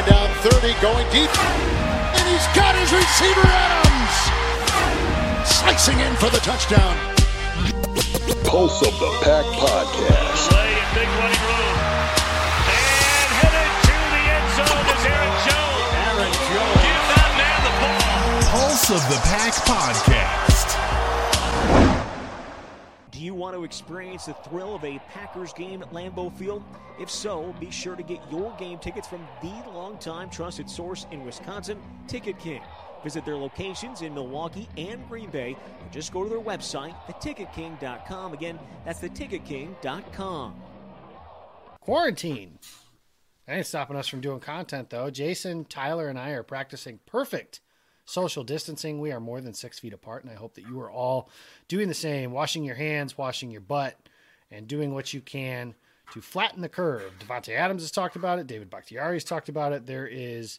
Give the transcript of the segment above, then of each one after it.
Second down, 30, going deep. And he's got his receiver Adams. Slicing in for the touchdown. Pulse of the Pack Podcast. Play in big running room. And headed to the end zone is Aaron Jones. Aaron Jones. Give that man the ball. Pulse of the Pack Podcast. Do you want to experience the thrill of a Packers game at Lambeau Field? If so, be sure to get your game tickets from the longtime trusted source in Wisconsin, Ticket King. Visit their locations in Milwaukee and Green Bay, or just go to their website, theticketking.com. Again, that's theticketking.com. Quarantine. That ain't stopping us from doing content, though. Jason, Tyler, and I are practicing perfect social distancing. We are more than six feet apart, and I hope that you are all doing the same, washing your hands, washing your butt, and doing what you can to flatten the curve. Davante Adams has talked about it. David Bakhtiari has talked about it. There is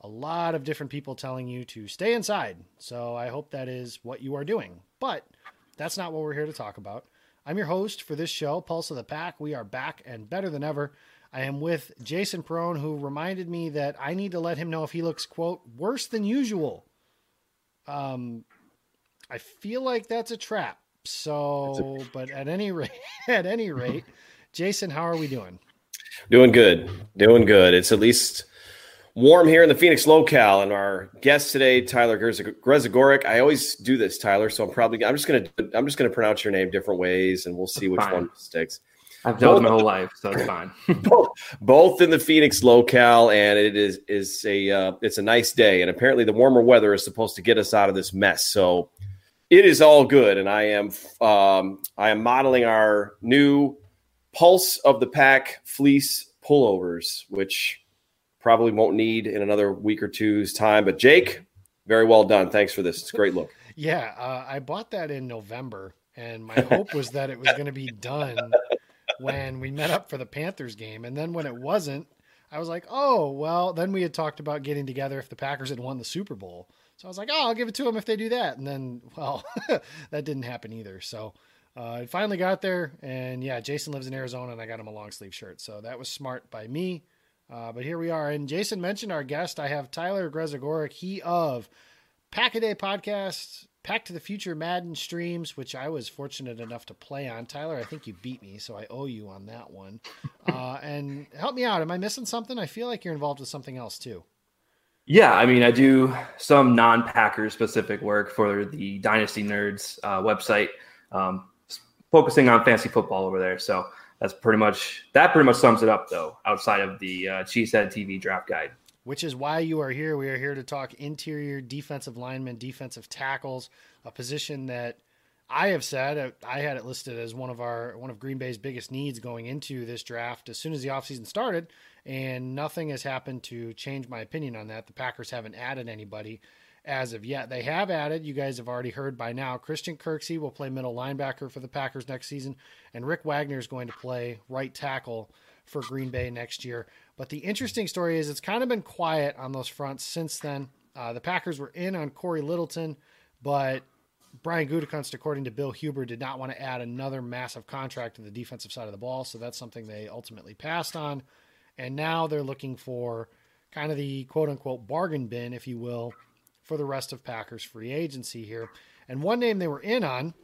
a lot of different people telling you to stay inside. So I hope that is what you are doing. But that's not what we're here to talk about. I'm your host for this show, Pulse of the Pack. We are back and better than ever. I am with Jason Perone, who reminded me that I need to let him know if he looks, quote, worse than usual. Um, I feel like that's a trap. So, a- but at any rate, at any rate, Jason, how are we doing? Doing good. Doing good. It's at least warm here in the Phoenix locale. And our guest today, Tyler Grezagoric. I always do this, Tyler. So I'm probably I'm just gonna I'm just gonna pronounce your name different ways, and we'll see which Fine. one sticks. I've dealt with my whole life, so it's fine. both, both in the Phoenix locale, and it is is a uh, it's a nice day. And apparently, the warmer weather is supposed to get us out of this mess. So it is all good. And I am um, I am modeling our new Pulse of the Pack fleece pullovers, which probably won't need in another week or two's time. But Jake, very well done. Thanks for this. It's a great look. Yeah, uh, I bought that in November, and my hope was that it was going to be done when we met up for the Panthers game. And then when it wasn't, I was like, oh, well, then we had talked about getting together if the Packers had won the Super Bowl. So I was like, oh, I'll give it to them if they do that. And then, well, that didn't happen either. So uh, it finally got there. And yeah, Jason lives in Arizona, and I got him a long sleeve shirt. So that was smart by me. Uh, but here we are. And Jason mentioned our guest. I have Tyler Grezagoric, he of Pack a Day Podcast, Pack to the Future Madden streams, which I was fortunate enough to play on. Tyler, I think you beat me, so I owe you on that one. Uh, and help me out. Am I missing something? I feel like you're involved with something else too. Yeah, I mean, I do some non-Packers specific work for the Dynasty Nerds uh, website, um, focusing on fantasy football over there. So that's pretty much that. Pretty much sums it up, though. Outside of the uh, Cheesehead TV draft guide. Which is why you are here. We are here to talk interior defensive linemen, defensive tackles, a position that I have said uh, I had it listed as one of our one of Green Bay's biggest needs going into this draft as soon as the offseason started, and nothing has happened to change my opinion on that. The Packers haven't added anybody as of yet. They have added, you guys have already heard by now, Christian Kirksey will play middle linebacker for the Packers next season, and Rick Wagner is going to play right tackle for Green Bay next year. But the interesting story is it's kind of been quiet on those fronts since then. Uh, the Packers were in on Cory Littleton, but Brian Gutekunst, according to Bill Huber, did not want to add another massive contract to the defensive side of the ball. So that's something they ultimately passed on. And now they're looking for kind of the quote unquote bargain bin, if you will, for the rest of Packers free agency here. And one name they were in on,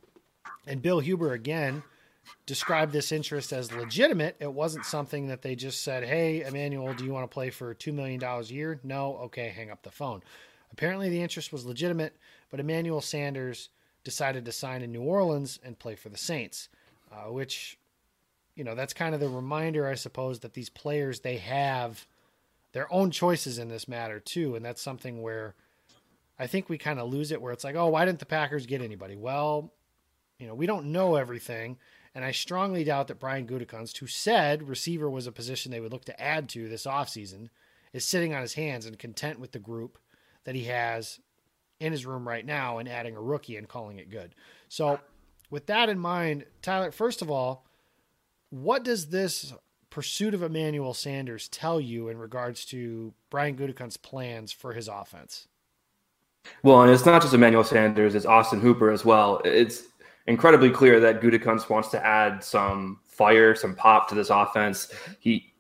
and Bill Huber again described this interest as legitimate. It wasn't something that they just said, Hey, Emmanuel, do you want to play for $2 million a year? No. Okay, hang up the phone. Apparently, the interest was legitimate, but Emmanuel Sanders decided to sign in New Orleans and play for the Saints, uh, which, you know, that's kind of the reminder, I suppose, that these players, they have their own choices in this matter, too. And that's something where I think we kind of lose it, where it's like, oh, why didn't the Packers get anybody? Well, you know, we don't know everything. And I strongly doubt that Brian Gutekunst, who said receiver was a position they would look to add to this offseason, is sitting on his hands and content with the group that he has in his room right now and adding a rookie and calling it good. So, with that in mind, Tyler, first of all, what does this pursuit of Emmanuel Sanders tell you in regards to Brian Gutekunst's plans for his offense? Well, and it's not just Emmanuel Sanders; it's Austin Hooper as well. It's incredibly clear that Gutekunst wants to add some fire, some pop to this offense. He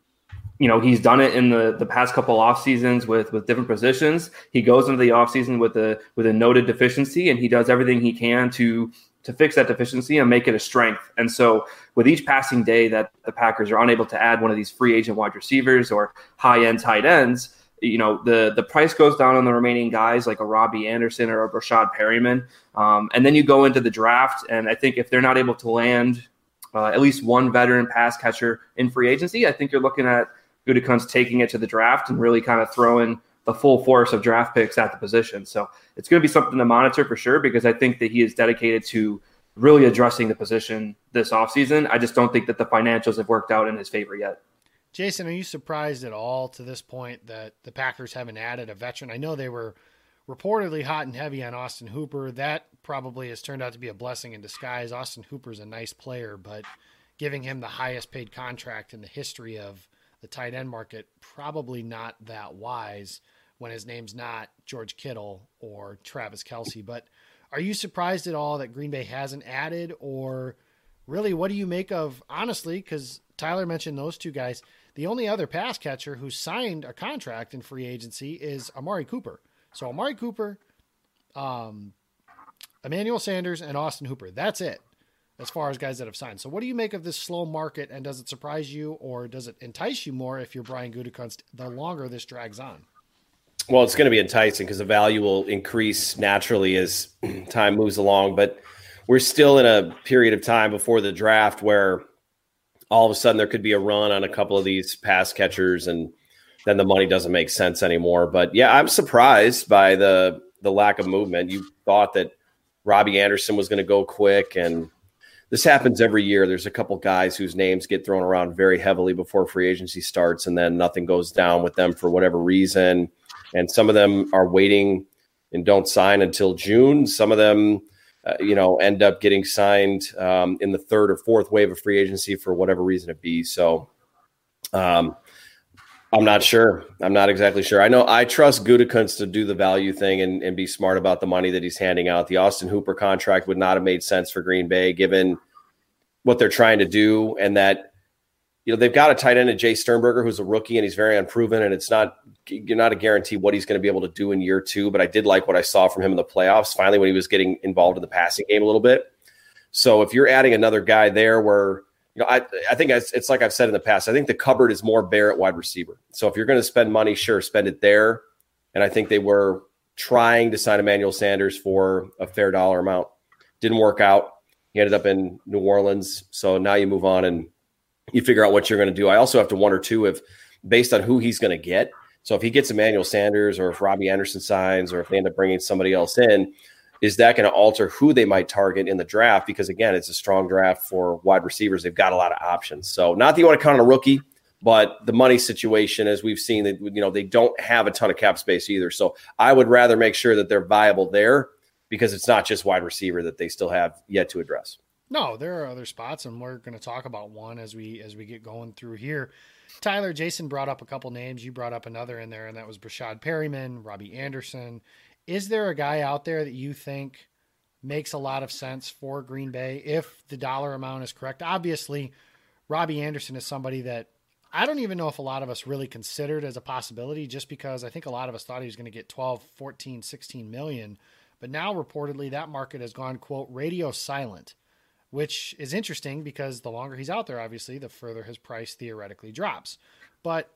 you know he's done it in the the past couple off seasons with with different positions. He goes into the off season with a with a noted deficiency, and he does everything he can to to fix that deficiency and make it a strength. And so, with each passing day that the Packers are unable to add one of these free agent wide receivers or high end tight ends, you know the the price goes down on the remaining guys like a Robbie Anderson or a Breshad Perriman, um, and then you go into the draft, and I think if they're not able to land uh, at least one veteran pass catcher in free agency, I think you're looking at Gutekunst taking it to the draft and really kind of throwing the full force of draft picks at the position. So it's going to be something to monitor for sure because I think that he is dedicated to really addressing the position this offseason. I just don't think that the financials have worked out in his favor yet. Jason, are you surprised at all to this point that the Packers haven't added a veteran? I know they were reportedly hot and heavy on Austin Hooper. That probably has turned out to be a blessing in disguise. Austin Hooper's a nice player, but giving him the highest paid contract in the history of the tight end market, probably not that wise when his name's not George Kittle or Travis Kelce. But are you surprised at all that Green Bay hasn't added, or really, what do you make of honestly? Because Tyler mentioned those two guys. The only other pass catcher who signed a contract in free agency is Amari Cooper. So Amari Cooper, um, Emmanuel Sanders, and Austin Hooper. That's it as far as guys that have signed. So, what do you make of this slow market, and does it surprise you, or does it entice you more if you're Brian Gutekunst the longer this drags on? Well, it's going to be enticing because the value will increase naturally as time moves along. But we're still in a period of time before the draft where all of a sudden there could be a run on a couple of these pass catchers, and then the money doesn't make sense anymore. But yeah, I'm surprised by the the lack of movement. You thought that Robbie Anderson was going to go quick, and this happens every year. There's a couple guys whose names get thrown around very heavily before free agency starts, and then nothing goes down with them for whatever reason. And some of them are waiting and don't sign until June. Some of them, uh, you know, end up getting signed um, in the third or fourth wave of free agency for whatever reason it be. So, um, I'm not sure. I'm not exactly sure. I know I trust Gutekunst to do the value thing and, and, be smart about the money that he's handing out. The Austin Hooper contract would not have made sense for Green Bay given what they're trying to do and that you know they've got a tight end at Jace Sternberger who's a rookie and he's very unproven and it's not you're not a guarantee what he's going to be able to do in year two. But I did like what I saw from him in the playoffs. Finally, when he was getting involved in the passing game a little bit. So if you're adding another guy there where you know, I, I think it's like I've said in the past. I think the cupboard is more bare at wide receiver. So if you're going to spend money, sure, spend it there. And I think they were trying to sign Emmanuel Sanders for a fair dollar amount. Didn't work out. He ended up in New Orleans. So now you move on and you figure out what you're going to do. I also have to wonder too if, based on who he's going to get. So if he gets Emmanuel Sanders or if Robbie Anderson signs or if they end up bringing somebody else in, is that going to alter who they might target in the draft? Because again, it's a strong draft for wide receivers. They've got a lot of options. So not that you want to count on a rookie, but the money situation, as we've seen, that you know they don't have a ton of cap space either. So I would rather make sure that they're viable there because it's not just wide receiver that they still have yet to address. No, there are other spots, and we're going to talk about one as we as we get going through here. Tyler, Jason brought up a couple names. You brought up another in there, and that was Breshad Perriman, Robbie Anderson, is there a guy out there that you think makes a lot of sense for Green Bay if the dollar amount is correct? Obviously, Robbie Anderson is somebody that I don't even know if a lot of us really considered as a possibility just because I think a lot of us thought he was going to get 12, 14, 16 million. But now reportedly that market has gone, quote, radio silent, which is interesting because the longer he's out there, obviously, the further his price theoretically drops. But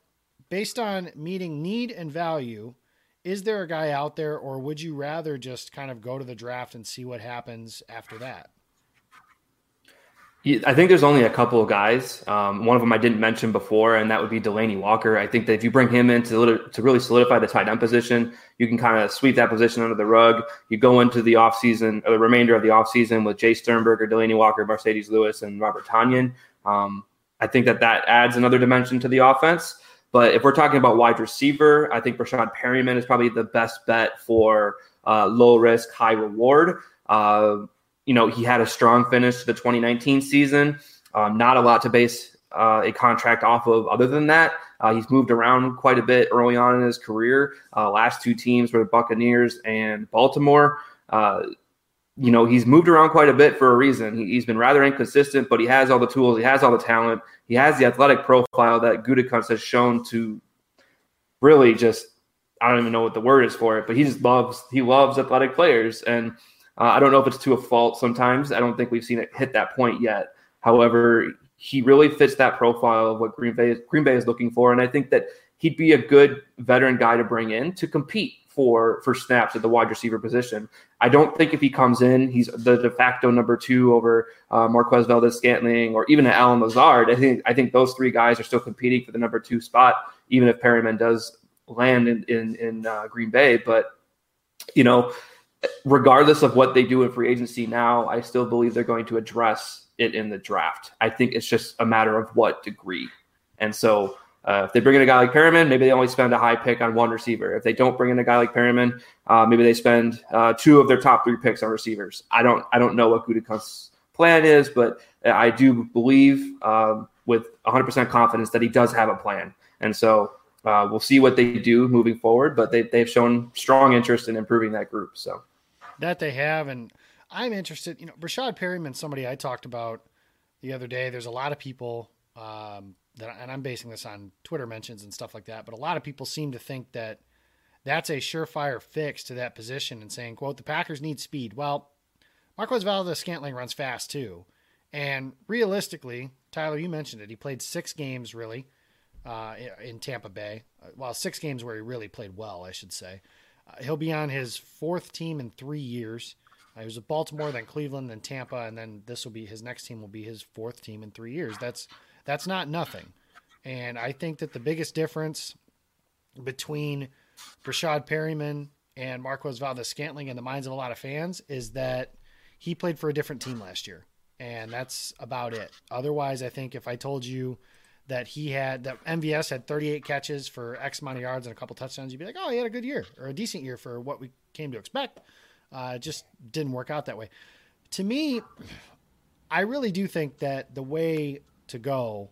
based on meeting need and value, is there a guy out there, or would you rather just kind of go to the draft and see what happens after that? I think there's only a couple of guys. Um, one of them I didn't mention before, and that would be Delanie Walker. I think that if you bring him in to, to really solidify the tight end position, you can kind of sweep that position under the rug. You go into the offseason, or the remainder of the offseason with Jace Sternberger, Delanie Walker, Marcedes Lewis, and Robert Tonyan. Um, I think that that adds another dimension to the offense. But if we're talking about wide receiver, I think Breshad Perriman is probably the best bet for uh, low risk, high reward. Uh, you know, he had a strong finish to the 2019 season. Um, not a lot to base uh, a contract off of other than that. Uh, he's moved around quite a bit early on in his career. Uh, last two teams were the Buccaneers and Baltimore. Uh, you know, he's moved around quite a bit for a reason. He, has been rather inconsistent, but he has all the tools, he has all the talent, he has the athletic profile that Gutekunst has shown to really just I don't even know what the word is for it, but he just loves he loves athletic players, and uh, I don't know if it's to a fault. Sometimes I don't think we've seen it hit that point yet. However, he really fits that profile of what Green Bay Green Bay is looking for, and I think that he'd be a good veteran guy to bring in to compete for for snaps at the wide receiver position. I don't think if he comes in, he's the de facto number two over uh, Marquez Valdes Scantling or even Allen Lazard. I think I think those three guys are still competing for the number two spot, even if Perriman does land in in, in uh, Green Bay. But you know, regardless of what they do in free agency now, I still believe they're going to address it in the draft. I think it's just a matter of what degree, and so uh, if they bring in a guy like Perriman, maybe they only spend a high pick on one receiver. If they don't bring in a guy like Perriman, uh, maybe they spend uh, two of their top three picks on receivers. I don't I don't know what Gutekunst's plan is, but I do believe um, with 100% confidence that he does have a plan. And so uh, we'll see what they do moving forward, but they, they've shown strong interest in improving that group. So that they have, and I'm interested. You know, Breshad Perriman, somebody I talked about the other day. There's a lot of people. Um, that, and I'm basing this on Twitter mentions and stuff like that, but a lot of people seem to think that that's a surefire fix to that position and saying, quote, the Packers need speed. Well, Marquez Valdes Scantling runs fast too. And realistically, Tyler, you mentioned it. He played six games really uh, in Tampa Bay. Well, six games where he really played well, I should say. Uh, he'll be on his fourth team in three years. Uh, he was at Baltimore, then Cleveland, then Tampa, and then this will be his next team will be his fourth team in three years. That's that's not nothing. And I think that the biggest difference between Breshad Perriman and Marquez Valdes Scantling in the minds of a lot of fans is that he played for a different team last year. And that's about it. Otherwise, I think if I told you that he had that MVS had 38 catches for X amount of yards and a couple touchdowns, you'd be like, oh, he had a good year or a decent year for what we came to expect. Uh, just didn't work out that way. To me, I really do think that the way to go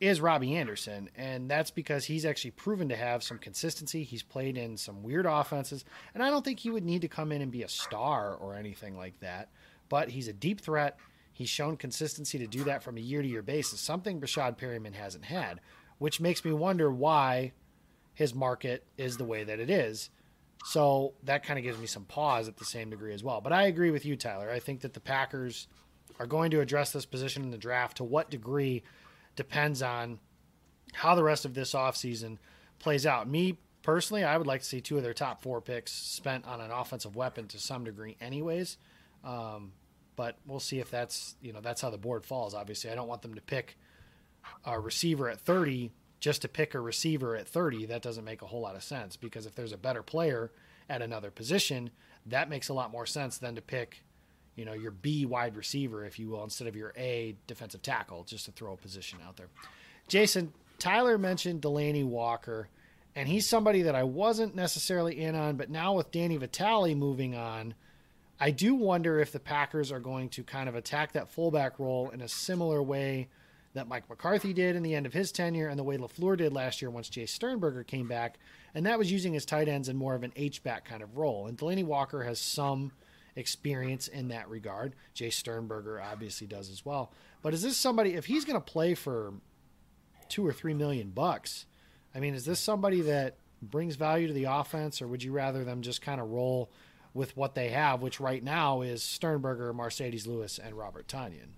is Robbie Anderson, and that's because he's actually proven to have some consistency. He's played in some weird offenses, and I don't think he would need to come in and be a star or anything like that. But he's a deep threat. He's shown consistency to do that from a year to year basis, something Breshad Perriman hasn't had, which makes me wonder why his market is the way that it is. So that kind of gives me some pause at the same degree as well. But I agree with you, Tyler. I think that the Packers are going to address this position in the draft. To what degree depends on how the rest of this offseason plays out. Me personally, I would like to see two of their top four picks spent on an offensive weapon to some degree, anyways. Um, but we'll see if that's you know that's how the board falls. Obviously, I don't want them to pick a receiver at 30 just to pick a receiver at 30. That doesn't make a whole lot of sense because if there's a better player at another position, that makes a lot more sense than to pick you know, your B wide receiver, if you will, instead of your A defensive tackle, just to throw a position out there. Jason, Tyler mentioned Delanie Walker, and he's somebody that I wasn't necessarily in on, but now with Danny Vitale moving on, I do wonder if the Packers are going to kind of attack that fullback role in a similar way that Mike McCarthy did in the end of his tenure and the way LaFleur did last year once Jace Sternberger came back. And that was using his tight ends in more of an H-back kind of role. And Delanie Walker has some – experience in that regard. Jace Sternberger obviously does as well. But is this somebody if he's going to play for two or three million bucks? I mean, is this somebody that brings value to the offense, or would you rather them just kind of roll with what they have, which right now is Sternberger, Marcedes Lewis, and Robert Tonyan?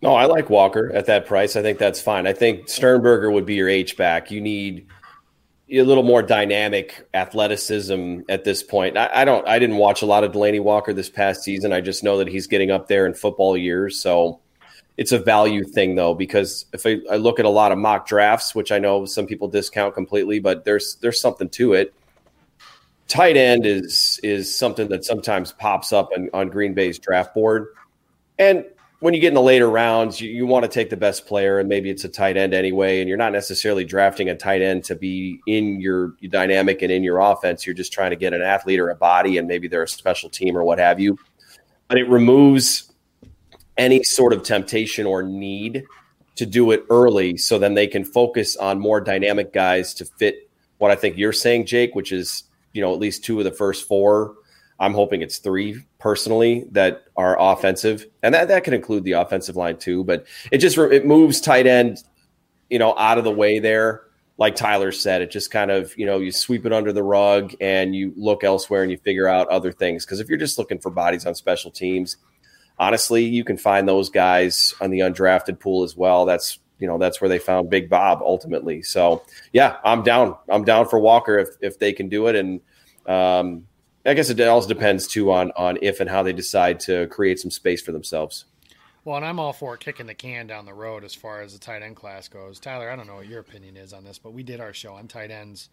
No, I like Walker at that price. I think that's fine. I think Sternberger would be your H back. You need a little more dynamic athleticism at this point. I, I, don't. I didn't watch a lot of Delanie Walker this past season. I just know that he's getting up there in football years. So it's a value thing though, because if I, I look at a lot of mock drafts, which I know some people discount completely, but there's there's something to it. Tight end is is something that sometimes pops up on, on Green Bay's draft board, and when you get in the later rounds, you, you want to take the best player, and maybe it's a tight end anyway, and you're not necessarily drafting a tight end to be in your, your dynamic and in your offense. You're just trying to get an athlete or a body, and maybe they're a special team or what have you. But it removes any sort of temptation or need to do it early, so then they can focus on more dynamic guys to fit what I think you're saying, Jake, which is you know at least two of the first four I'm hoping it's three personally that are offensive, and that that can include the offensive line too. But it just it moves tight end, you know, out of the way there. Like Tyler said, it just kind of you know you sweep it under the rug and you look elsewhere and you figure out other things. Because if you're just looking for bodies on special teams, honestly, you can find those guys on the undrafted pool as well. That's you know that's where they found Big Bob ultimately. So yeah, I'm down. I'm down for Walker if if they can do it and. Um, I guess it also depends too on on if and how they decide to create some space for themselves. Well, and I'm all for kicking the can down the road as far as the tight end class goes. Tyler, I don't know what your opinion is on this, but we did our show on tight ends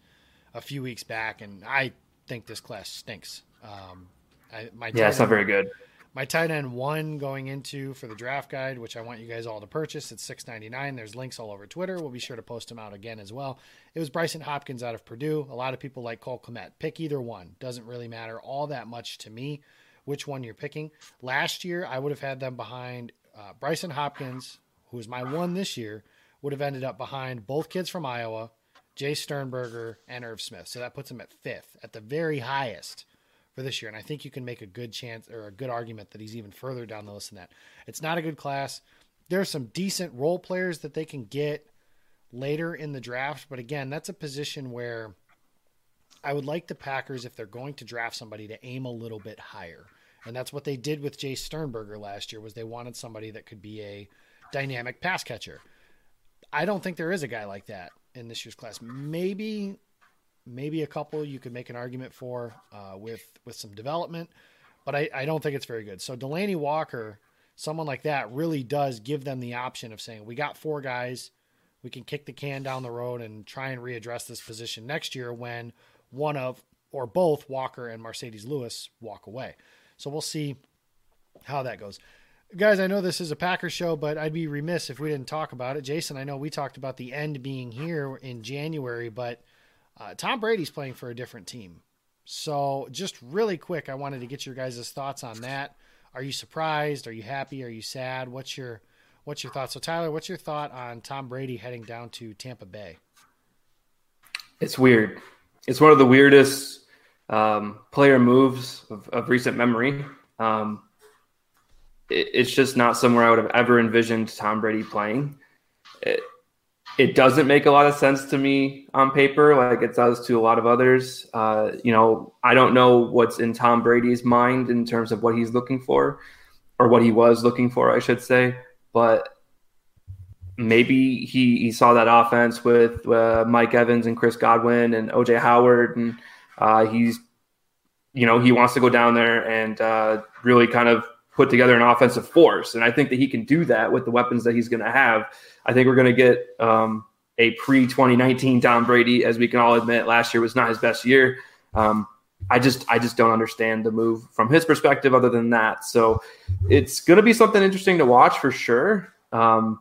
a few weeks back, and I think this class stinks. Um, I, my yeah, it's not very good my tight end one going into for the draft guide, which I want you guys all to purchase. It's six ninety nine. There's links all over Twitter. We'll be sure to post them out again as well. It was Brycen Hopkins out of Purdue. A lot of people like Cole Kmet. Pick either one. Doesn't really matter all that much to me which one you're picking. Last year, I would have had them behind uh, Brycen Hopkins, who was my one this year, would have ended up behind both kids from Iowa, Jace Sternberger, and Irv Smith. So that puts them at fifth, at the very highest for this year. And I think you can make a good chance or a good argument that he's even further down the list than that. It's not a good class. There are some decent role players that they can get later in the draft, but again, that's a position where I would like the Packers, if they're going to draft somebody, to aim a little bit higher. And that's what they did with Jace Sternberger last year was they wanted somebody that could be a dynamic pass catcher. I don't think there is a guy like that in this year's class. Maybe maybe a couple you could make an argument for uh, with with some development, but I, I don't think it's very good. So Delanie Walker, someone like that, really does give them the option of saying we got four guys, we can kick the can down the road and try and readdress this position next year when one of or both Walker and Marcedes Lewis walk away. So we'll see how that goes. Guys, I know this is a Packers show, but I'd be remiss if we didn't talk about it. Jason, I know we talked about the end being here in January, but uh, Tom Brady's playing for a different team. So, just really quick, I wanted to get your guys' thoughts on that. Are you surprised? Are you happy? Are you sad? What's your what's your thought? So, Tyler, what's your thought on Tom Brady heading down to Tampa Bay? It's weird. It's one of the weirdest um, player moves of, of recent memory. Um, it, it's just not somewhere I would have ever envisioned Tom Brady playing. It, it doesn't make a lot of sense to me on paper, like it does to a lot of others. Uh, you know, I don't know what's in Tom Brady's mind in terms of what he's looking for, or what he was looking for, I should say. But maybe he, he saw that offense with uh, Mike Evans and Chris Godwin and OJ Howard, and uh, he's, you know, he wants to go down there and uh, really kind of put together an offensive force. And I think that he can do that with the weapons that he's going to have. I think we're going to get um, a pre 2019 Tom Brady, as we can all admit, last year was not his best year. Um, I just I just don't understand the move from his perspective. Other than that, so it's going to be something interesting to watch for sure. Um,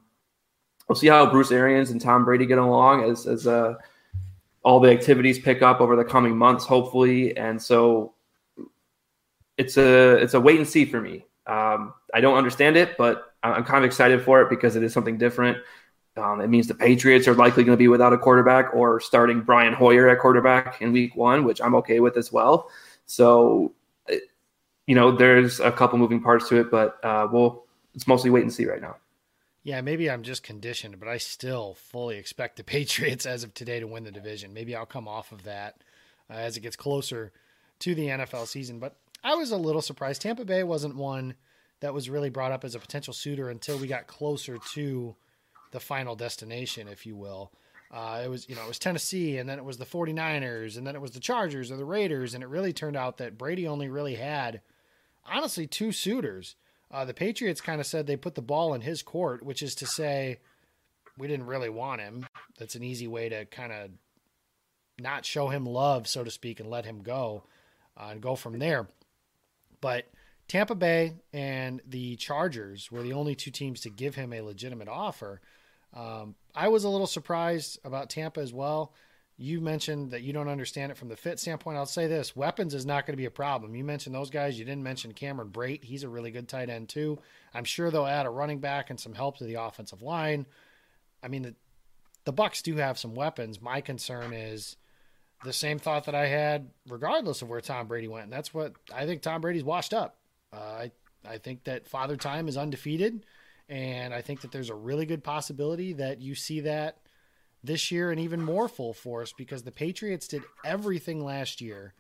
we'll see how Bruce Arians and Tom Brady get along as as uh, all the activities pick up over the coming months, hopefully. And so it's a it's a wait and see for me. Um, I don't understand it, but I'm kind of excited for it because it is something different. Um, it means the Patriots are likely going to be without a quarterback or starting Brian Hoyer at quarterback in week one, which I'm okay with as well. So, you know, there's a couple moving parts to it, but uh, we'll, it's mostly wait and see right now. Yeah, maybe I'm just conditioned, but I still fully expect the Patriots as of today to win the division. Maybe I'll come off of that uh, as it gets closer to the NFL season. But I was a little surprised. Tampa Bay wasn't one that was really brought up as a potential suitor until we got closer to the final destination, if you will. Uh, it was, you know, it was Tennessee, and then it was the 49ers, and then it was the Chargers or the Raiders, and it really turned out that Brady only really had, honestly, two suitors. Uh, the Patriots kind of said they put the ball in his court, which is to say, we didn't really want him. That's an easy way to kind of not show him love, so to speak, and let him go uh, and go from there. But Tampa Bay and the Chargers were the only two teams to give him a legitimate offer. Um, I was a little surprised about Tampa as well. You mentioned that you don't understand it from the fit standpoint. I'll say this weapons is not going to be a problem. You mentioned those guys. You didn't mention Cameron Brate. He's a really good tight end, too. I'm sure they'll add a running back and some help to the offensive line. I mean, the, the Bucs do have some weapons. My concern is the same thought that I had, regardless of where Tom Brady went. And that's what I think Tom Brady's washed up. Uh, I, I think that Father Time is undefeated. And I think that there's a really good possibility that you see that this year and even more full force because the Patriots did everything last year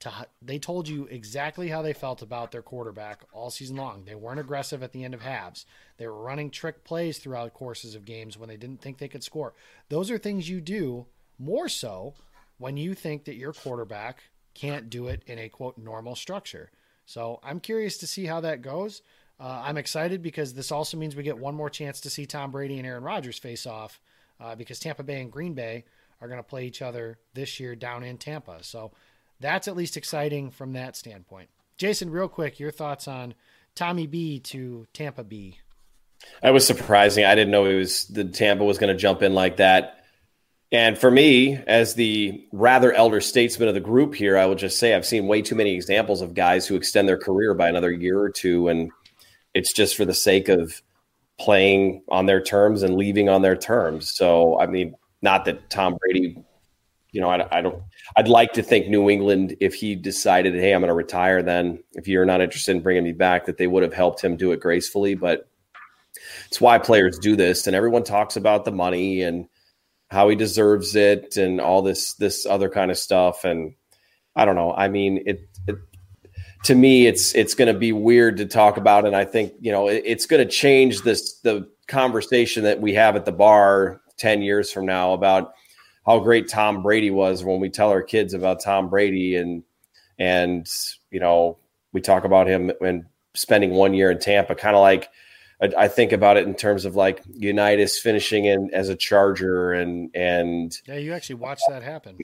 to they told you exactly how they felt about their quarterback all season long. They weren't aggressive at the end of halves. They were running trick plays throughout courses of games when they didn't think they could score. Those are things you do more so when you think that your quarterback can't do it in a quote normal structure. So I'm curious to see how that goes. Uh, I'm excited because this also means we get one more chance to see Tom Brady and Aaron Rodgers face off uh, because Tampa Bay and Green Bay are going to play each other this year down in Tampa. So that's at least exciting from that standpoint. Jason, real quick, your thoughts on Tommy B to Tampa B? That was surprising. I didn't know it was the Tampa was going to jump in like that. And for me, as the rather elder statesman of the group here, I will just say I've seen way too many examples of guys who extend their career by another year or two, and it's just for the sake of playing on their terms and leaving on their terms. So, I mean, not that Tom Brady, you know, I, I don't, I'd like to think New England, if he decided, hey, I'm going to retire, then if you're not interested in bringing me back, that they would have helped him do it gracefully. But it's why players do this. And everyone talks about the money and how he deserves it and all this, this other kind of stuff. And I don't know. I mean, it, it to me, it's it's going to be weird to talk about, and I think you know it, it's going to change this the conversation that we have at the bar ten years from now about how great Tom Brady was when we tell our kids about Tom Brady and and you know we talk about him and spending one year in Tampa, kind of like I, I, think about it in terms of like Unitas finishing in as a Charger and and yeah, you actually watched that happen.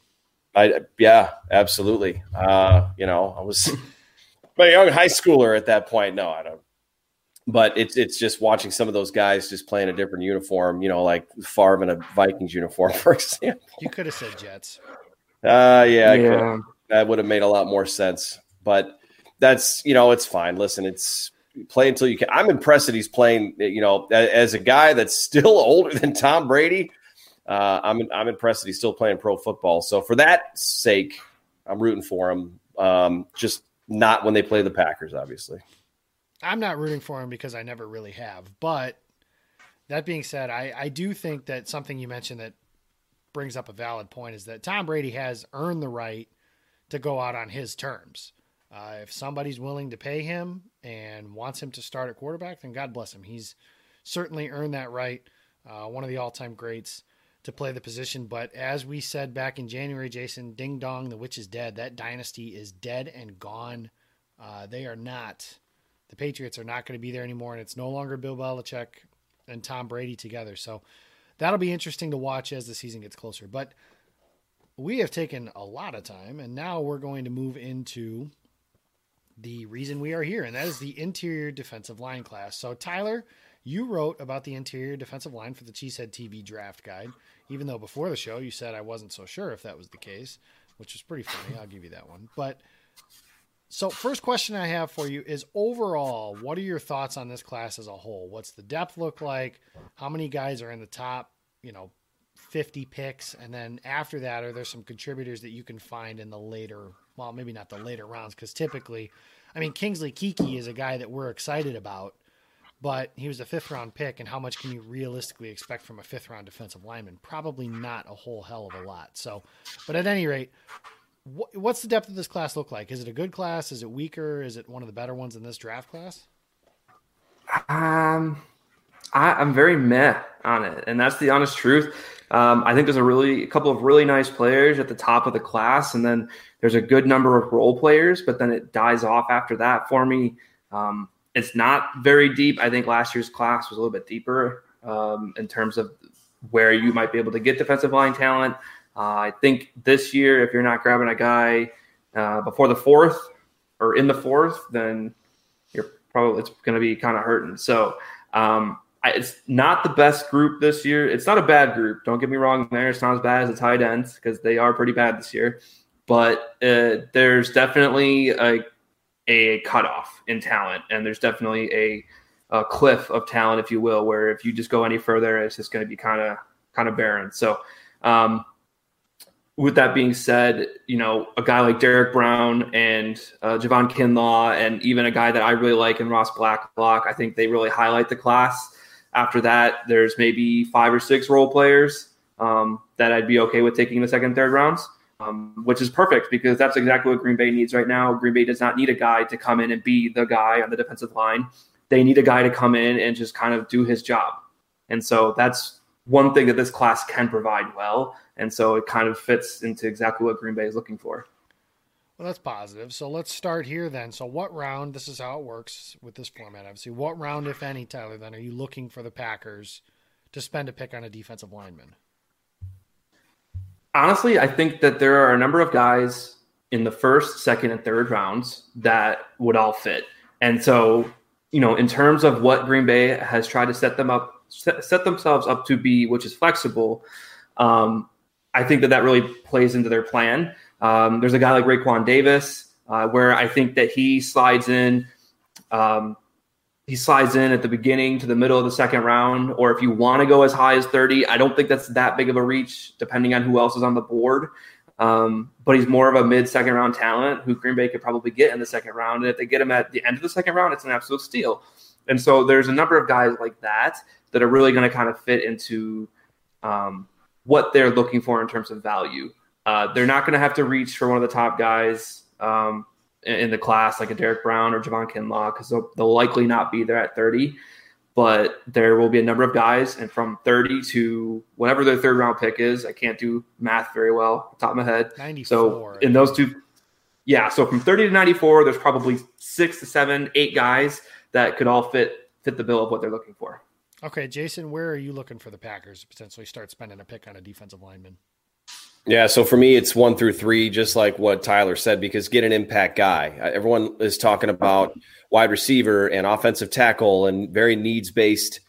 I yeah, absolutely. Uh, you know, I was a young high schooler at that point. No, I don't. But it's it's just watching some of those guys just playing a different uniform. You know, like Favre in a Vikings uniform, for example. You could have said Jets. Uh, yeah, yeah. that would have made a lot more sense. But that's you know, it's fine. Listen, it's play until you can. I'm impressed that he's playing. You know, as a guy that's still older than Tom Brady. Uh, I'm I'm impressed that he's still playing pro football. So for that sake, I'm rooting for him. Um, just not when they play the Packers, obviously. I'm not rooting for him because I never really have. But that being said, I, I do think that something you mentioned that brings up a valid point is that Tom Brady has earned the right to go out on his terms. Uh, if somebody's willing to pay him and wants him to start at quarterback, then God bless him. He's certainly earned that right. Uh, one of the all time greats to play the position. But as we said back in January, Jason, ding dong, the witch is dead. That dynasty is dead and gone. Uh, they are not. The Patriots are not going to be there anymore, and it's no longer Bill Belichick and Tom Brady together. So that'll be interesting to watch as the season gets closer. But we have taken a lot of time, and now we're going to move into the reason we are here, and that is the interior defensive line class. So, Tyler, you wrote about the interior defensive line for the Cheesehead TV draft guide, even though before the show you said I wasn't so sure if that was the case, which was pretty funny. I'll give you that one. But so, first question I have for you is overall, what are your thoughts on this class as a whole? What's the depth look like? How many guys are in the top, you know, 50 picks? And then after that, are there some contributors that you can find in the later, well, maybe not the later rounds, because typically, I mean, Kingsley Keke is a guy that we're excited about but he was a fifth round pick, and how much can you realistically expect from a fifth round defensive lineman? Probably not a whole hell of a lot. So, but at any rate, wh- what's the depth of this class look like? Is it a good class? Is it weaker? Is it one of the better ones in this draft class? Um, I, am very meh on it, and that's the honest truth. Um, I think there's a really a couple of really nice players at the top of the class, and then there's a good number of role players, but then it dies off after that for me. Um, it's not very deep. I think last year's class was a little bit deeper um, in terms of where you might be able to get defensive line talent. Uh, I think this year, if you're not grabbing a guy uh, before the fourth or in the fourth, then you're probably it's going to be kind of hurting. So um, it's not the best group this year. It's not a bad group. Don't get me wrong. There, it's not as bad as the tight ends because they are pretty bad this year. But uh, there's definitely a a cutoff in talent, and there's definitely a, a cliff of talent, if you will, where if you just go any further, it's just going to be kind of kind of barren. So, um, with that being said, you know, a guy like Derrick Brown and uh, Javon Kinlaw, and even a guy that I really like in Ross Blacklock, I think they really highlight the class. After that, there's maybe five or six role players um, that I'd be okay with taking in the second, third rounds, um, which is perfect because that's exactly what Green Bay needs right now. Green Bay does not need a guy to come in and be the guy on the defensive line. They need a guy to come in and just kind of do his job. And so that's one thing that this class can provide well. And so it kind of fits into exactly what Green Bay is looking for. Well, that's positive. So let's start here then. So, what round? This is how it works with this format, obviously. What round, if any, Tyler, then are you looking for the Packers to spend a pick on a defensive lineman? Honestly, I think that there are a number of guys in the first, second, and third rounds that would all fit. And so, you know, in terms of what Green Bay has tried to set them up, set, themselves up to be, which is flexible, um, I think that that really plays into their plan. Um, there's a guy like Raekwon Davis, uh, where I think that he slides in. Um, he slides in at the beginning to the middle of the second round, or if you want to go as high as 30, I don't think that's that big of a reach, depending on who else is on the board. Um, but he's more of a mid second round talent who Green Bay could probably get in the second round. And if they get him at the end of the second round, it's an absolute steal. And so there's a number of guys like that that are really going to kind of fit into um, what they're looking for in terms of value. Uh, they're not going to have to reach for one of the top guys um, in, in, the class, like a Derrick Brown or Javon Kinlaw, because they'll, they'll, likely not be there at 30. But there will be a number of guys, and from 30 to whatever their third round pick is, I can't do math very well, top of my head. 94. So in those two, yeah. So from 30 to 94, there's probably six to seven, eight guys that could all fit fit the bill of what they're looking for. Okay, Jason, where are you looking for the Packers to potentially start spending a pick on a defensive lineman? Yeah, so for me, it's one through three, just like what Tyler said, because get an impact guy. Everyone is talking about wide receiver and offensive tackle and very needs based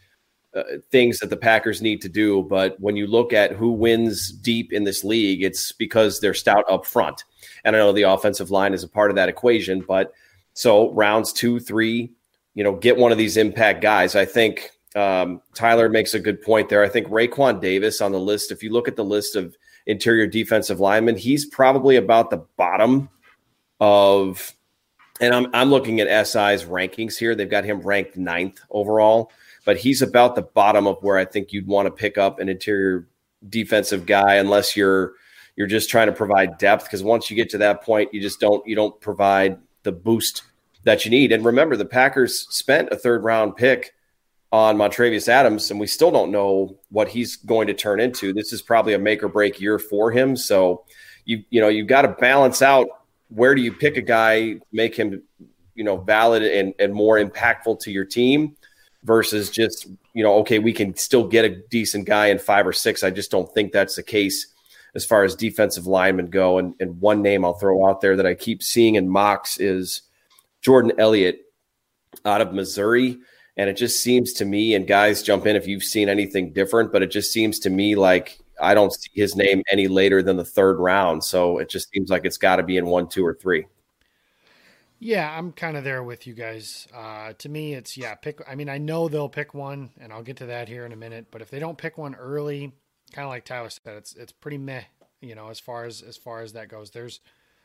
uh, things that the Packers need to do. But when you look at who wins deep in this league, it's because they're stout up front. And I know the offensive line is a part of that equation. But so rounds two, three, you know, get one of these impact guys. I think um, Tyler makes a good point there. I think Raekwon Davis on the list, if you look at the list of interior defensive linemen, he's probably about the bottom of, and I'm, I'm looking at SI's rankings here. They've got him ranked ninth overall, but he's about the bottom of where I think you'd want to pick up an interior defensive guy unless you're you're just trying to provide depth because once you get to that point you just don't you don't provide the boost that you need and remember the packers spent a third round pick on Montravius Adams, and we still don't know what he's going to turn into. This is probably a make or break year for him. So you you know you've got to balance out where do you pick a guy, make him you know valid and, and more impactful to your team versus just you know okay we can still get a decent guy in five or six. I just don't think that's the case as far as defensive linemen go. And, and one name I'll throw out there that I keep seeing in mocks is Jordan Elliott out of Missouri. And it just seems to me, and guys jump in if you've seen anything different, but it just seems to me like I don't see his name any later than the third round. So it just seems like it's got to be in one, two, or three. Yeah, I'm kind of there with you guys. Uh, to me, it's yeah, pick. I mean, I know they'll pick one, and I'll get to that here in a minute. But if they don't pick one early, kind of like Tyler said, it's it's pretty meh. You know, as far as as far as that goes, there's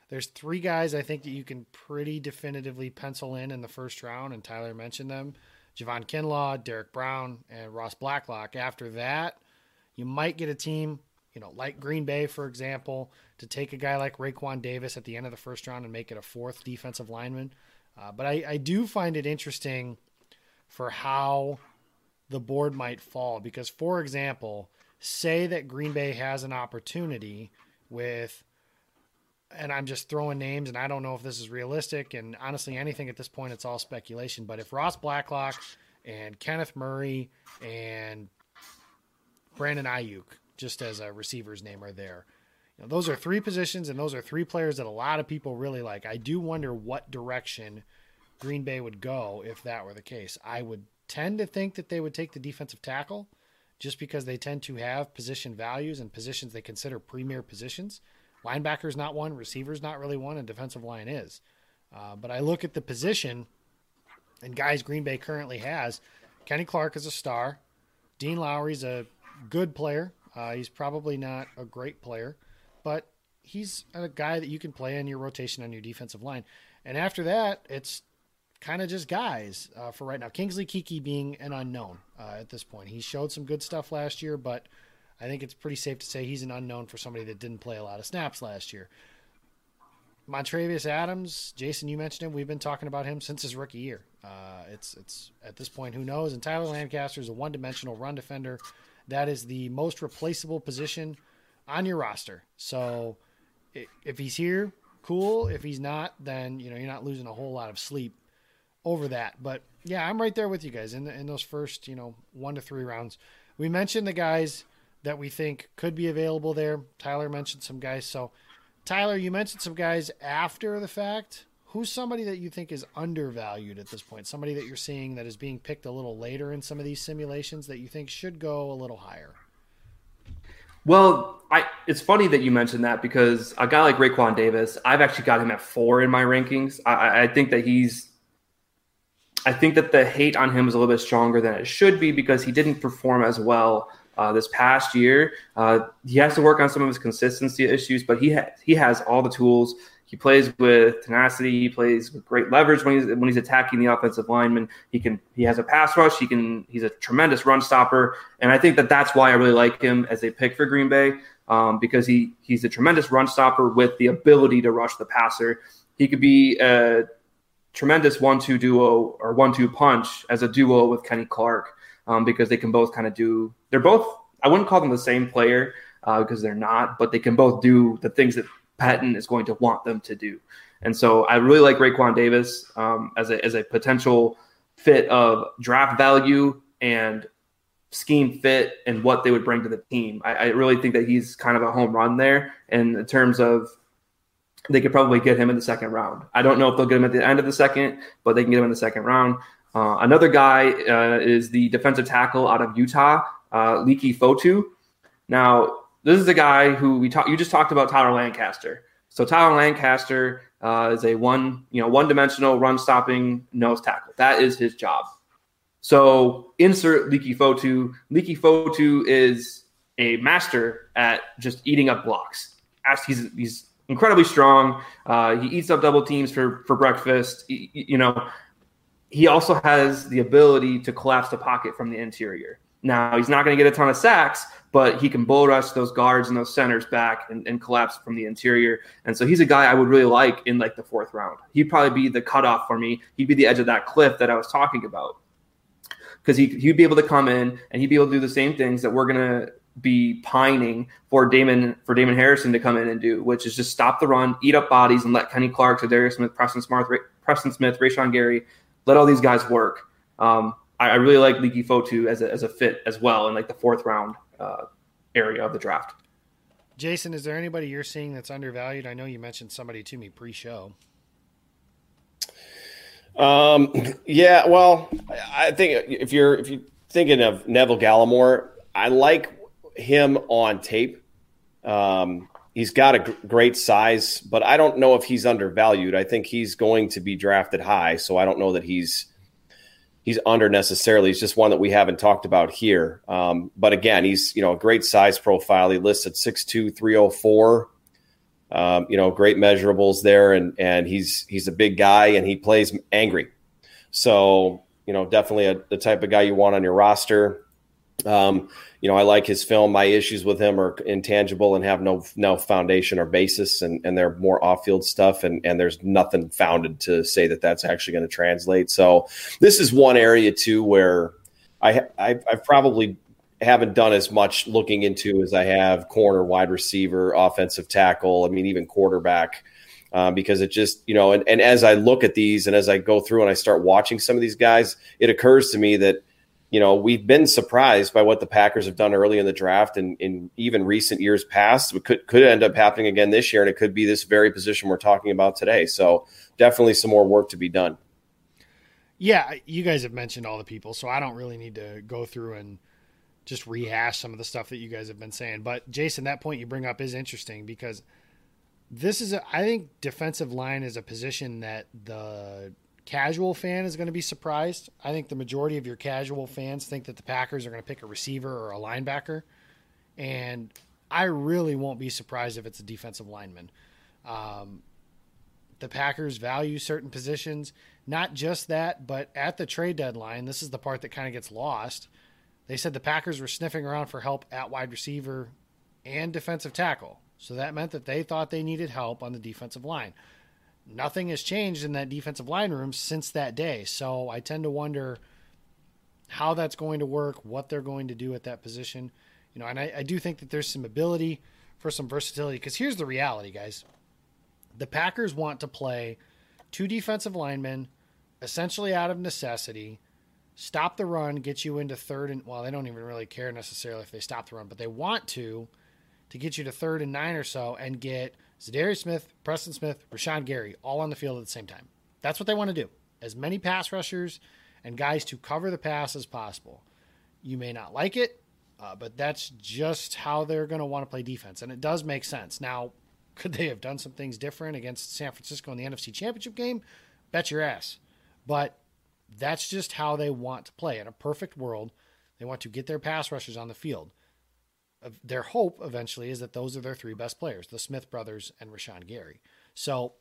there's three guys I think that you can pretty definitively pencil in in the first round, and Tyler mentioned them. Javon Kinlaw, Derrick Brown, and Ross Blacklock. After that, you might get a team, you know, like Green Bay, for example, to take a guy like Raekwon Davis at the end of the first round and make it a fourth defensive lineman. Uh, but I, I do find it interesting for how the board might fall because, for example, say that Green Bay has an opportunity with and I'm just throwing names, and I don't know if this is realistic. And honestly, anything at this point, it's all speculation. But if Ross Blacklock and Kenneth Murray and Brandon Aiyuk, just as a receiver's name, are there, you know, those are three positions, and those are three players that a lot of people really like. I do wonder what direction Green Bay would go if that were the case. I would tend to think that they would take the defensive tackle just because they tend to have position values and positions they consider premier positions. Linebacker's not one, receiver's not really one, and defensive line is. Uh, but I look at the position and guys Green Bay currently has. Kenny Clark is a star. Dean Lowry's a good player. Uh, he's probably not a great player, but he's a guy that you can play in your rotation on your defensive line. And after that, it's kind of just guys uh, for right now. Kingsley Keke being an unknown uh, at this point. He showed some good stuff last year, but I think it's pretty safe to say he's an unknown for somebody that didn't play a lot of snaps last year. Montravius Adams, Jason, you mentioned him. We've been talking about him since his rookie year. Uh, it's it's at this point, who knows? And Tyler Lancaster is a one-dimensional run defender. That is the most replaceable position on your roster. So if he's here, cool. If he's not, then you know you're not losing a whole lot of sleep over that. But yeah, I'm right there with you guys in the, in those first you know one to three rounds. We mentioned the guys that we think could be available there. Tyler mentioned some guys, so Tyler, you mentioned some guys after the fact. Who's somebody that you think is undervalued at this point? Somebody that you're seeing that is being picked a little later in some of these simulations that you think should go a little higher? Well, I it's funny that you mentioned that because a guy like Raekwon Davis, I've actually got him at four in my rankings. I, I think that he's I think that the hate on him is a little bit stronger than it should be because he didn't perform as well uh, this past year. Uh, he has to work on some of his consistency issues, but he ha- he has all the tools. He plays with tenacity. He plays with great leverage when he's when he's attacking the offensive lineman. He can he has a pass rush. He can he's a tremendous run stopper, and I think that that's why I really like him as a pick for Green Bay um, because he he's a tremendous run stopper with the ability to rush the passer. He could be a tremendous one-two duo or one-two punch as a duo with Kenny Clark um, because they can both kind of do. They're both. I wouldn't call them the same player uh, because they're not, but they can both do the things that Pettine is going to want them to do. And so I really like Raekwon Davis um, as a as a potential fit of draft value and scheme fit and what they would bring to the team. I, I, really think that he's kind of a home run there. And in terms of they could probably get him in the second round. I don't know if they'll get him at the end of the second, but they can get him in the second round. Uh, another guy uh, is the defensive tackle out of Utah, uh, Leki Fotu. Now, this is a guy who we talked. You just talked about Tyler Lancaster. So Tyler Lancaster uh, is a one, you know, one-dimensional run-stopping nose tackle. That is his job. So insert Leki Fotu. Leki Fotu is a master at just eating up blocks. He's he's incredibly strong. Uh, he eats up double teams for for breakfast. He, you know, he also has the ability to collapse the pocket from the interior. Now, he's not going to get a ton of sacks, but he can bull rush those guards and those centers back and, and, collapse from the interior. And so he's a guy I would really like in like the fourth round. He'd probably be the cutoff for me. He'd be the edge of that cliff that I was talking about. Because he, he'd be able to come in and he'd be able to do the same things that we're going to be pining for Damon for Damon Harrison to come in and do, which is just stop the run, eat up bodies, and let Kenny Clark, Darius Smith, Preston Smith, Preston Smith, Rashan Gary let all these guys work. Um, I, I, really like Leki Fotu as a, as a fit as well in like the fourth round uh, area of the draft. Jason, is there anybody you're seeing that's undervalued? I know you mentioned somebody to me pre-show. Um, yeah, well, I think if you're if you're thinking of Neville Gallimore, I like him on tape. Um, he's got a great size, but I don't know if he's undervalued. I think he's going to be drafted high, so I don't know that he's he's under necessarily. He's just one that we haven't talked about here. Um, but again, he's you know a great size profile. He lists at 6'2", 304. Um, you know, great measurables there, and and he's he's a big guy and he plays angry. So you know, definitely a, the type of guy you want on your roster. Um, you know, I like his film. My issues with him are intangible and have no no foundation or basis, and, and they're more off field stuff. And, and there's nothing founded to say that that's actually going to translate. So this is one area too where I I've, I've probably haven't done as much looking into as I have corner, wide receiver, offensive tackle. I mean, even quarterback. Uh, because it just you know and, and as i look at these and as i go through and i start watching some of these guys it occurs to me that you know, we've been surprised by what the Packers have done early in the draft and in even recent years past. It could could end up happening again this year, and it could be this very position we're talking about today. So definitely some more work to be done. Yeah, you guys have mentioned all the people, so I don't really need to go through and just rehash some of the stuff that you guys have been saying. But Jason, that point you bring up is interesting because this is a, I think defensive line is a position that the casual fan is going to be surprised. I think the majority of your casual fans think that the Packers are going to pick a receiver or a linebacker. And I really won't be surprised if it's a defensive lineman. Um, the Packers value certain positions. Not just that, but at the trade deadline, this is the part that kind of gets lost. They said the Packers were sniffing around for help at wide receiver and defensive tackle. So that meant that they thought they needed help on the defensive line. Nothing has changed in that defensive line room since that day. So I tend to wonder how that's going to work, what they're going to do at that position. You know, and I, I do think that there's some ability for some versatility because here's the reality, guys. The Packers want to play two defensive linemen essentially out of necessity, stop the run, get you into third and well, they don't even really care necessarily if they stop the run, but they want to to get you to third and nine or so and get Za'Darius Smith, Preston Smith, Rashan Gary all on the field at the same time. That's what they want to do. As many pass rushers and guys to cover the pass as possible. You may not like it, uh, but that's just how they're going to want to play defense. And it does make sense. Now, could they have done some things different against San Francisco in the NFC Championship game? Bet your ass. But that's just how they want to play. In a perfect world, they want to get their pass rushers on the field. Their hope eventually is that those are their three best players, the Smith brothers and Rashan Gary. So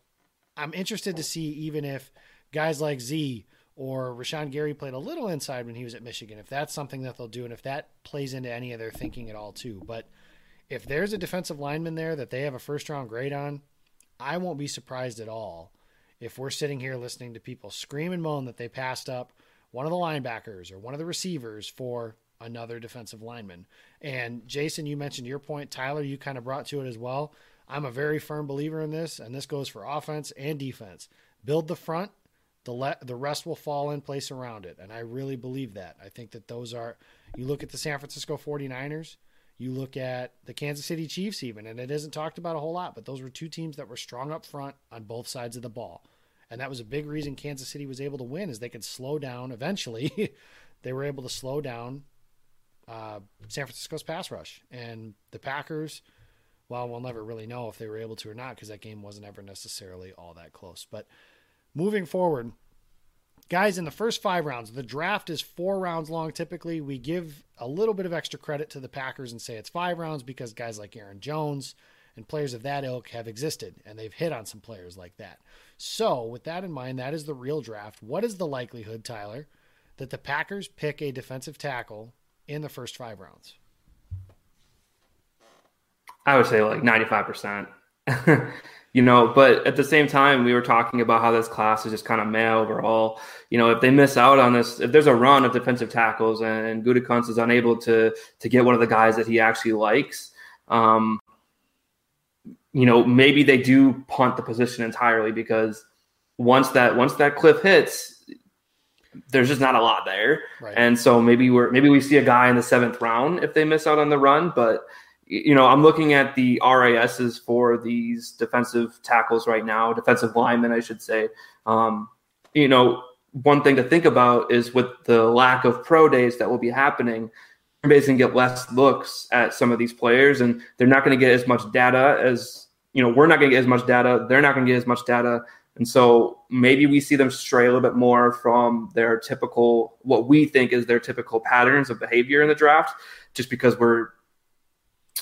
I'm interested to see even if guys like Z or Rashan Gary played a little inside when he was at Michigan, if that's something that they'll do and if that plays into any of their thinking at all too. But if there's a defensive lineman there that they have a first round grade on, I won't be surprised at all if we're sitting here listening to people scream and moan that they passed up one of the linebackers or one of the receivers for another defensive lineman. And Jason, you mentioned your point. Tyler, you kind of brought to it as well. I'm a very firm believer in this, and this goes for offense and defense. Build the front, the le- the rest will fall in place around it. And I really believe that. I think that those are you look at the San Francisco 49ers, you look at the Kansas City Chiefs even, and it isn't talked about a whole lot, but those were two teams that were strong up front on both sides of the ball. And that was a big reason Kansas City was able to win is they could slow down eventually. they were able to slow down uh, San Francisco's pass rush. And the Packers, well, we'll never really know if they were able to or not because that game wasn't ever necessarily all that close. But moving forward, guys, in the first five rounds, the draft is four rounds long typically. We give a little bit of extra credit to the Packers and say it's five rounds because guys like Aaron Jones and players of that ilk have existed and they've hit on some players like that. So, with that in mind, that is the real draft. What is the likelihood, Tyler, that the Packers pick a defensive tackle in the first five rounds? I would say like 95%. you know, but at the same time, we were talking about how this class is just kind of male overall. You know, if they miss out on this, if there's a run of defensive tackles and Gutekunst is unable to to get one of the guys that he actually likes, um, you know, maybe they do punt the position entirely because once that once that cliff hits, there's just not a lot there. Right. And so maybe we're maybe we see a guy in the seventh round if they miss out on the run, but you know, I'm looking at the RISs for these defensive tackles right now, defensive linemen, I should say. Um, you know, one thing to think about is with the lack of pro days that will be happening, Base can get less looks at some of these players, and they're not going to get as much data as you know. We're not going to get as much data. They're not going to get as much data, and so maybe we see them stray a little bit more from their typical, what we think is their typical patterns of behavior in the draft, just because we're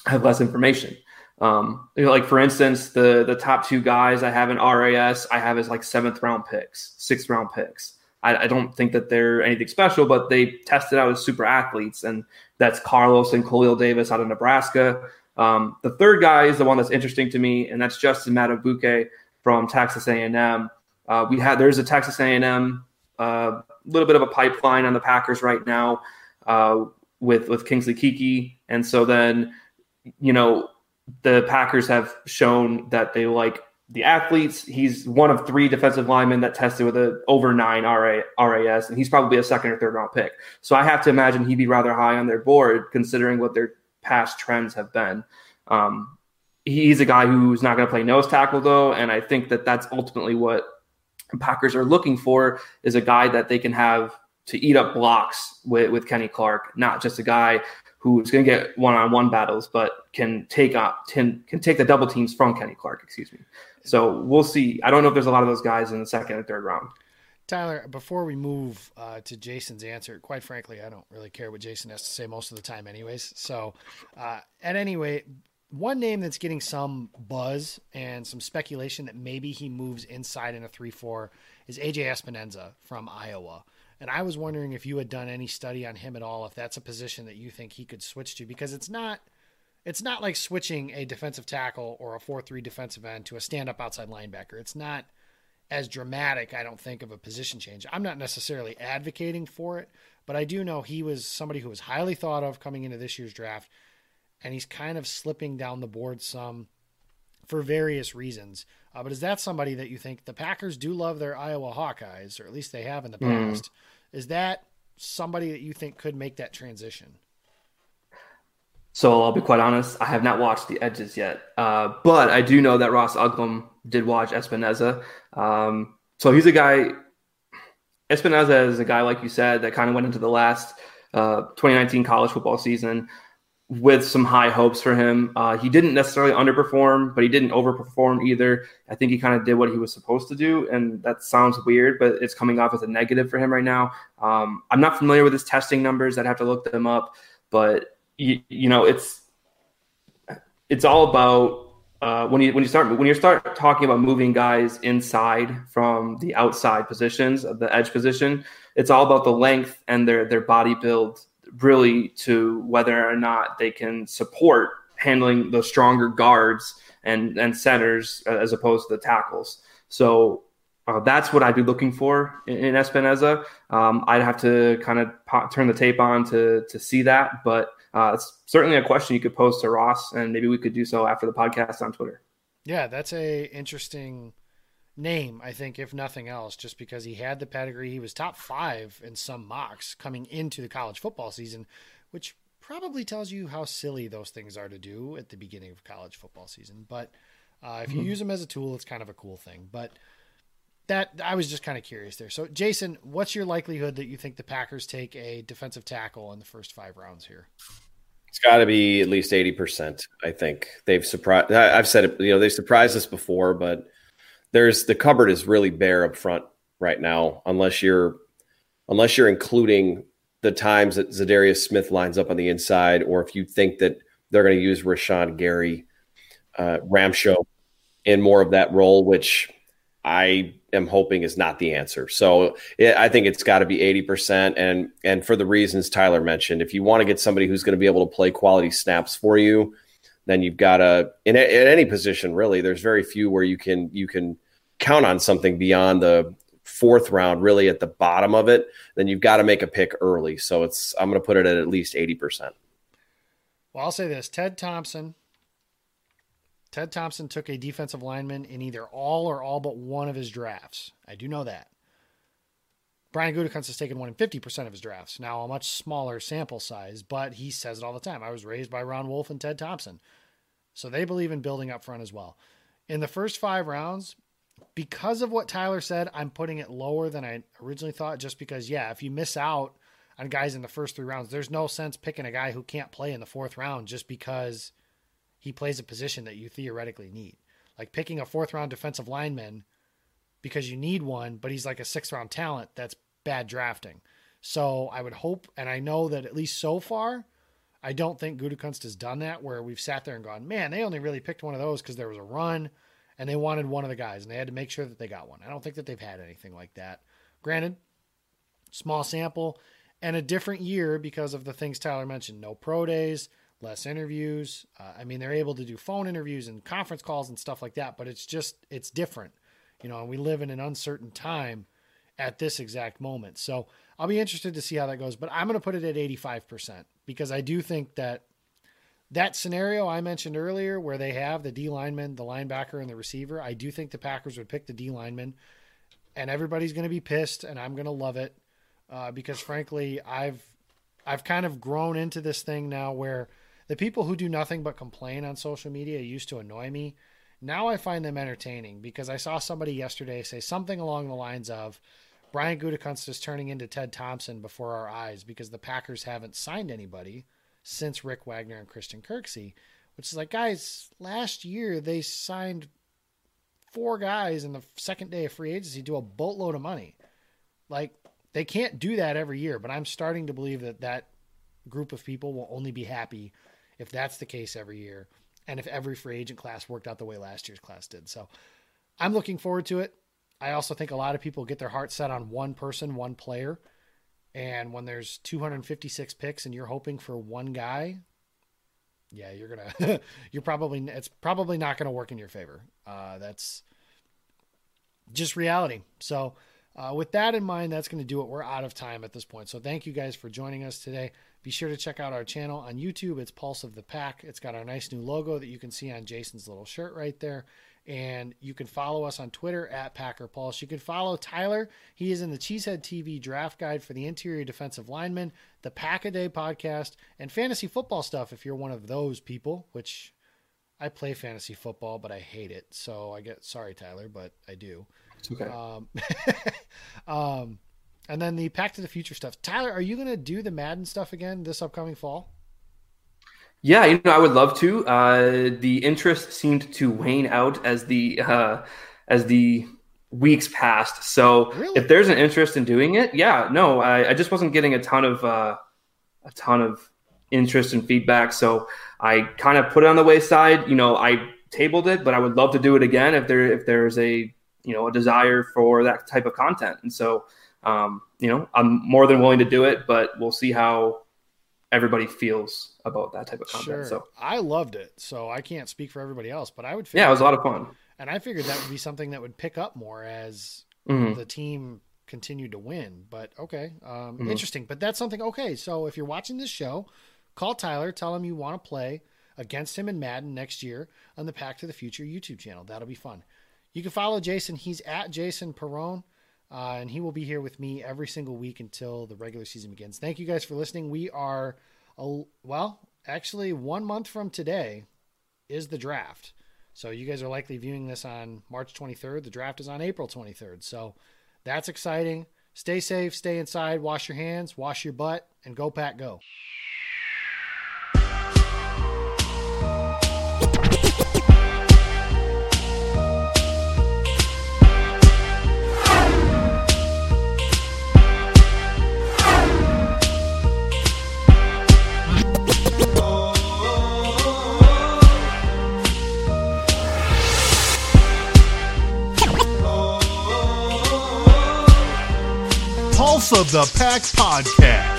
have less information. Um, you know, like for instance, the the top two guys I have in RAS, I have as like seventh round picks, sixth round picks. I, I, don't think that they're anything special, but they tested out as super athletes, and that's Carlos and Khalil Davis out of Nebraska. Um, the third guy is the one that's interesting to me, and that's Justin Madubuike from Texas A&M. Uh, we had there's a Texas A&M a uh, little bit of a pipeline on the Packers right now uh, with with Kingsley Keke, and so then you know, the Packers have shown that they like the athletes. He's one of three defensive linemen that tested with an over nine RA, RAS, and he's probably a second or third round pick. So I have to imagine he'd be rather high on their board considering what their past trends have been. Um, he's a guy who's not going to play nose tackle though, and I think that that's ultimately what Packers are looking for is a guy that they can have to eat up blocks with, with Kenny Clark, not just a guy who's going to get one-on-one battles, but can take up can, can take the double teams from Kenny Clark. Excuse me. So we'll see. I don't know if there's a lot of those guys in the second and third round. Tyler, before we move uh, to Jason's answer, quite frankly, I don't really care what Jason has to say most of the time, anyways. So, uh, at any rate, one name that's getting some buzz and some speculation that maybe he moves inside in a 3 4 is AJ Epenesa from Iowa. And I was wondering if you had done any study on him at all, if that's a position that you think he could switch to, because it's not. It's not like switching a defensive tackle or a 4 3 defensive end to a stand up outside linebacker. It's not as dramatic, I don't think, of a position change. I'm not necessarily advocating for it, but I do know he was somebody who was highly thought of coming into this year's draft, and he's kind of slipping down the board some for various reasons. Uh, but is that somebody that you think the Packers do love their Iowa Hawkeyes, or at least they have in the Mm. past? Is that somebody that you think could make that transition? So I'll be quite honest, I have not watched the Edges yet, uh, but I do know that Ross Uglem did watch Epenesa. Um, so he's a guy. Epenesa is a guy, like you said, that kind of went into the last uh, 2019 college football season with some high hopes for him. Uh, he didn't necessarily underperform, but he didn't overperform either. I think he kind of did what he was supposed to do, and that sounds weird, but it's coming off as a negative for him right now. Um, I'm not familiar with his testing numbers; I'd have to look them up, but you, you know, it's it's all about uh, when you when you start when you start talking about moving guys inside from the outside positions of the edge position. It's all about the length and their their body build, really, to whether or not they can support handling the stronger guards and and centers as opposed to the tackles. So uh, that's what I'd be looking for in, in Epenesa. Um, I'd have to kind of po- turn the tape on to to see that, but uh, it's certainly a question you could pose to Ross, and maybe we could do so after the podcast on Twitter. Yeah, that's a interesting name, I think, if nothing else, just because he had the pedigree. He was top five in some mocks coming into the college football season, which probably tells you how silly those things are to do at the beginning of college football season. But uh, if you use them as a tool, it's kind of a cool thing. But that I was just kind of curious there. So, Jason, what's your likelihood that you think the Packers take a defensive tackle in the first five rounds here? It's got to be at least eighty percent. I think they've surprised. I've said it. You know, they surprised us before, but there's the cupboard is really bare up front right now, unless you're unless you're including the times that Za'Darius Smith lines up on the inside, or if you think that they're going to use Rashan Gary, uh, Ramshow in more of that role, which I am hoping is not the answer. So it, I think it's got to be 80%. And, and for the reasons Tyler mentioned, if you want to get somebody who's going to be able to play quality snaps for you, then you've got to, in, a, in any position, really, there's very few where you can, you can count on something beyond the fourth round, really at the bottom of it, then you've got to make a pick early. So it's, I'm going to put it at at least 80%. Well, I'll say this Ted Thompson. Ted Thompson took a defensive lineman in either all or all but one of his drafts. I do know that. Brian Gutekunst has taken one in 50% of his drafts. Now, a much smaller sample size, but he says it all the time. I was raised by Ron Wolf and Ted Thompson. So they believe in building up front as well. In the first five rounds, because of what Tyler said, I'm putting it lower than I originally thought, just because, yeah, if you miss out on guys in the first three rounds, there's no sense picking a guy who can't play in the fourth round just because he plays a position that you theoretically need. Like picking a fourth round defensive lineman because you need one, but he's like a sixth round talent, that's bad drafting. So I would hope, and I know that at least so far, I don't think Gutekunst has done that where we've sat there and gone, man, they only really picked one of those because there was a run and they wanted one of the guys and they had to make sure that they got one. I don't think that they've had anything like that. Granted, small sample and a different year because of the things Tyler mentioned no pro days, less interviews. Uh, I mean, they're able to do phone interviews and conference calls and stuff like that, but it's just, it's different, you know, and we live in an uncertain time at this exact moment. So I'll be interested to see how that goes, but I'm going to put it at 85% because I do think that that scenario I mentioned earlier where they have the D lineman, the linebacker, and the receiver, I do think the Packers would pick the D lineman and everybody's going to be pissed and I'm going to love it uh, because frankly, I've, I've kind of grown into this thing now where the people who do nothing but complain on social media used to annoy me. Now I find them entertaining because I saw somebody yesterday say something along the lines of Brian Gutekunst is turning into Ted Thompson before our eyes because the Packers haven't signed anybody since Rick Wagner and Christian Kirksey, which is like, guys, last year they signed four guys in the second day of free agency to a boatload of money. Like, they can't do that every year, but I'm starting to believe that that group of people will only be happy if that's the case every year. and if every free agent class worked out the way last year's class did. So I'm looking forward to it. I also think a lot of people get their heart set on one person, one player. And when there's 256 picks and you're hoping for one guy, yeah, you're gonna, you're probably, it's probably not gonna work in your favor. Uh, that's just reality. So, uh, with that in mind, that's going to do it. We're out of time at this point. So, thank you guys for joining us today. Be sure to check out our channel on YouTube. It's Pulse of the Pack. It's got our nice new logo that you can see on Jason's little shirt right there. And you can follow us on Twitter at Packer Pulse. You can follow Tyler. He is in the Cheesehead TV draft guide for the interior defensive lineman, the Pack a Day podcast, and fantasy football stuff if you're one of those people, which I play fantasy football, but I hate it. So I get sorry, Tyler, but I do. It's okay. Um, um, and then the Pack to the Future stuff. Tyler, are you going to do the Madden stuff again this upcoming fall? Yeah, you know, I would love to. Uh, the interest seemed to wane out as the uh, as the weeks passed. So Really? if there's an interest in doing it, yeah, no, I, I just wasn't getting a ton of uh, a ton of interest and feedback. So I kind of put it on the wayside. You know, I tabled it, but I would love to do it again if there if there's a you know a desire for that type of content. And so um, you know, I'm more than willing to do it, but we'll see how everybody feels about that type of content. Sure. So I loved it. So I can't speak for everybody else, but I would yeah, it was a lot of fun. And I figured that would be something that would pick up more as Mhm. the team continued to win. But okay, um, Mhm. interesting. But that's something. Okay, so if you're watching this show, call Tyler, tell him you want to play against him in Madden next year on the Pack to the Future YouTube channel. That'll be fun. You can follow Jason. He's at Jason Perone. Uh, and he will be here with me every single week until the regular season begins. Thank you guys for listening. We are, a, well, actually, one month from today is the draft. So you guys are likely viewing this on March 23rd. The draft is on April 23rd. So that's exciting. Stay safe, stay inside, wash your hands, wash your butt, and go, Pack, go. Pulse of the Pack Podcast.